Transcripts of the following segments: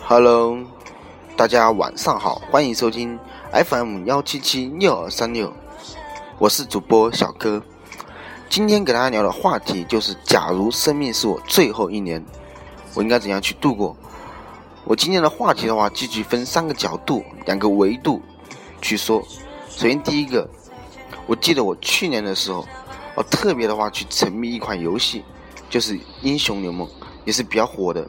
Hello，大家晚上好，欢迎收听 FM 幺七七六二三六，我是主播小柯。今天给大家聊的话题就是：假如生命是我最后一年，我应该怎样去度过？我今天的话题的话，继续分三个角度、两个维度去说。首先，第一个，我记得我去年的时候，我特别的话去沉迷一款游戏，就是英雄联盟，也是比较火的。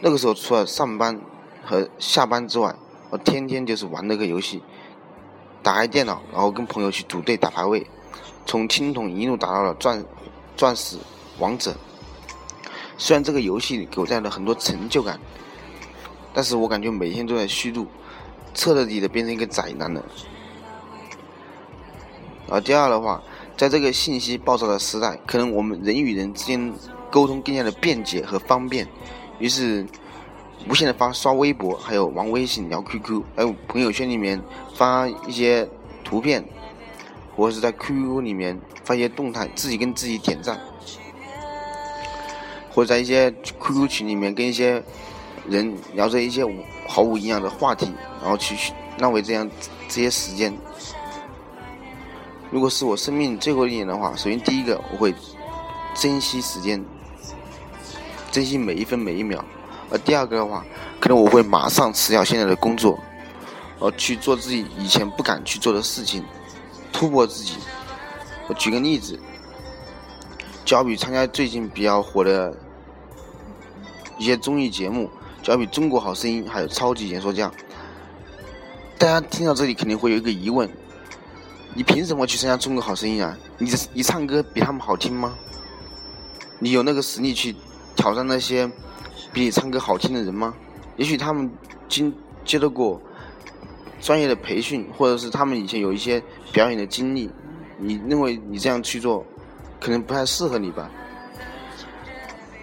那个时候除了上班和下班之外，我天天就是玩那个游戏，打开电脑，然后跟朋友去组队打排位。从青铜一路打到了钻钻石王者，虽然这个游戏给我带来了很多成就感，但是我感觉每天都在虚度，彻彻底的变成一个宅男了。而第二的话，在这个信息爆炸的时代，可能我们人与人之间沟通更加的便捷和方便，于是无限的发刷微博，还有玩微信、聊 QQ，还有朋友圈里面发一些图片。或者是在 QQ 里面发一些动态，自己跟自己点赞，或者在一些 QQ 群里面跟一些人聊着一些毫无营养的话题，然后去浪费这样这些时间。如果是我生命最后一年的话，首先第一个我会珍惜时间，珍惜每一分每一秒；而第二个的话，可能我会马上辞掉现在的工作，呃，去做自己以前不敢去做的事情。突破自己。我举个例子，就好比参加最近比较火的一些综艺节目，就好比《中国好声音》还有《超级演说家》。大家听到这里肯定会有一个疑问：你凭什么去参加《中国好声音》啊？你你唱歌比他们好听吗？你有那个实力去挑战那些比你唱歌好听的人吗？也许他们经接得过。专业的培训，或者是他们以前有一些表演的经历，你认为你这样去做，可能不太适合你吧？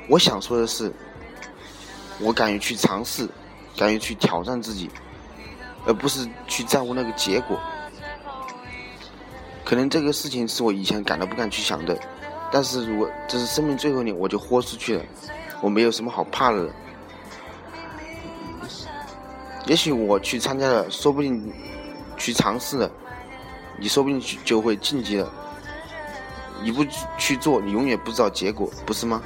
我想说的是，我敢于去尝试，敢于去挑战自己，而不是去在乎那个结果。可能这个事情是我以前敢都不敢去想的，但是如果这是生命最后一年，我就豁出去了，我没有什么好怕的了。也许我去参加了，说不定去尝试了，你说不定就会晋级了。你不去做，你永远不知道结果，不是吗？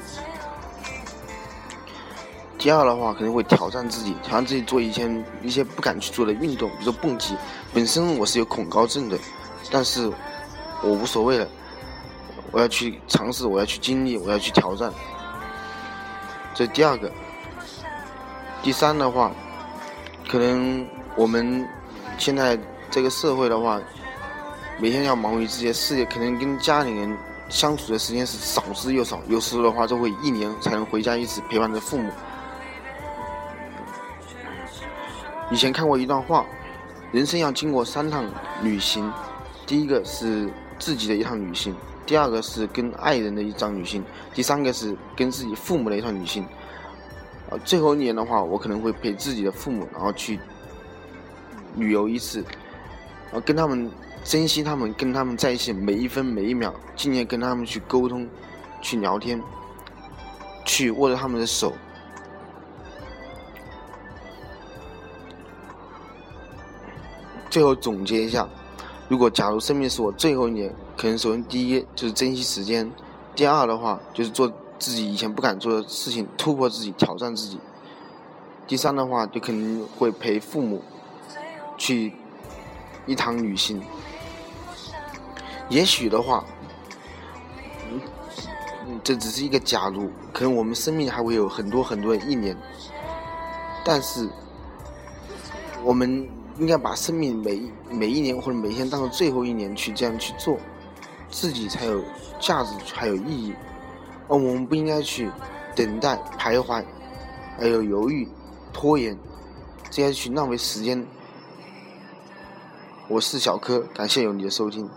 第二的话，可能会挑战自己，挑战自己做一些一些不敢去做的运动，比如说蹦极。本身我是有恐高症的，但是我无所谓了，我要去尝试，我要去经历，我要去挑战。这第二个。第三的话。可能我们现在这个社会的话，每天要忙于这些事业，可能跟家里人相处的时间是少之又少。有时候的话，都会一年才能回家一次陪伴着父母。以前看过一段话：人生要经过三趟旅行，第一个是自己的一趟旅行，第二个是跟爱人的一张女性，第三个是跟自己父母的一张女性。啊，最后一年的话，我可能会陪自己的父母，然后去旅游一次，然后跟他们珍惜他们，跟他们在一起每一分每一秒，尽量跟他们去沟通，去聊天，去握着他们的手。最后总结一下，如果假如生命是我最后一年，可能首先第一就是珍惜时间，第二的话就是做。自己以前不敢做的事情，突破自己，挑战自己。第三的话，就可能会陪父母去一趟旅行。也许的话，这只是一个假如，可能我们生命还会有很多很多的一年。但是，我们应该把生命每一每一年或者每天当做最后一年去这样去做，自己才有价值，才有意义。而我们不应该去等待、徘徊，还有犹豫、拖延，这样去浪费时间。我是小柯，感谢有你的收听。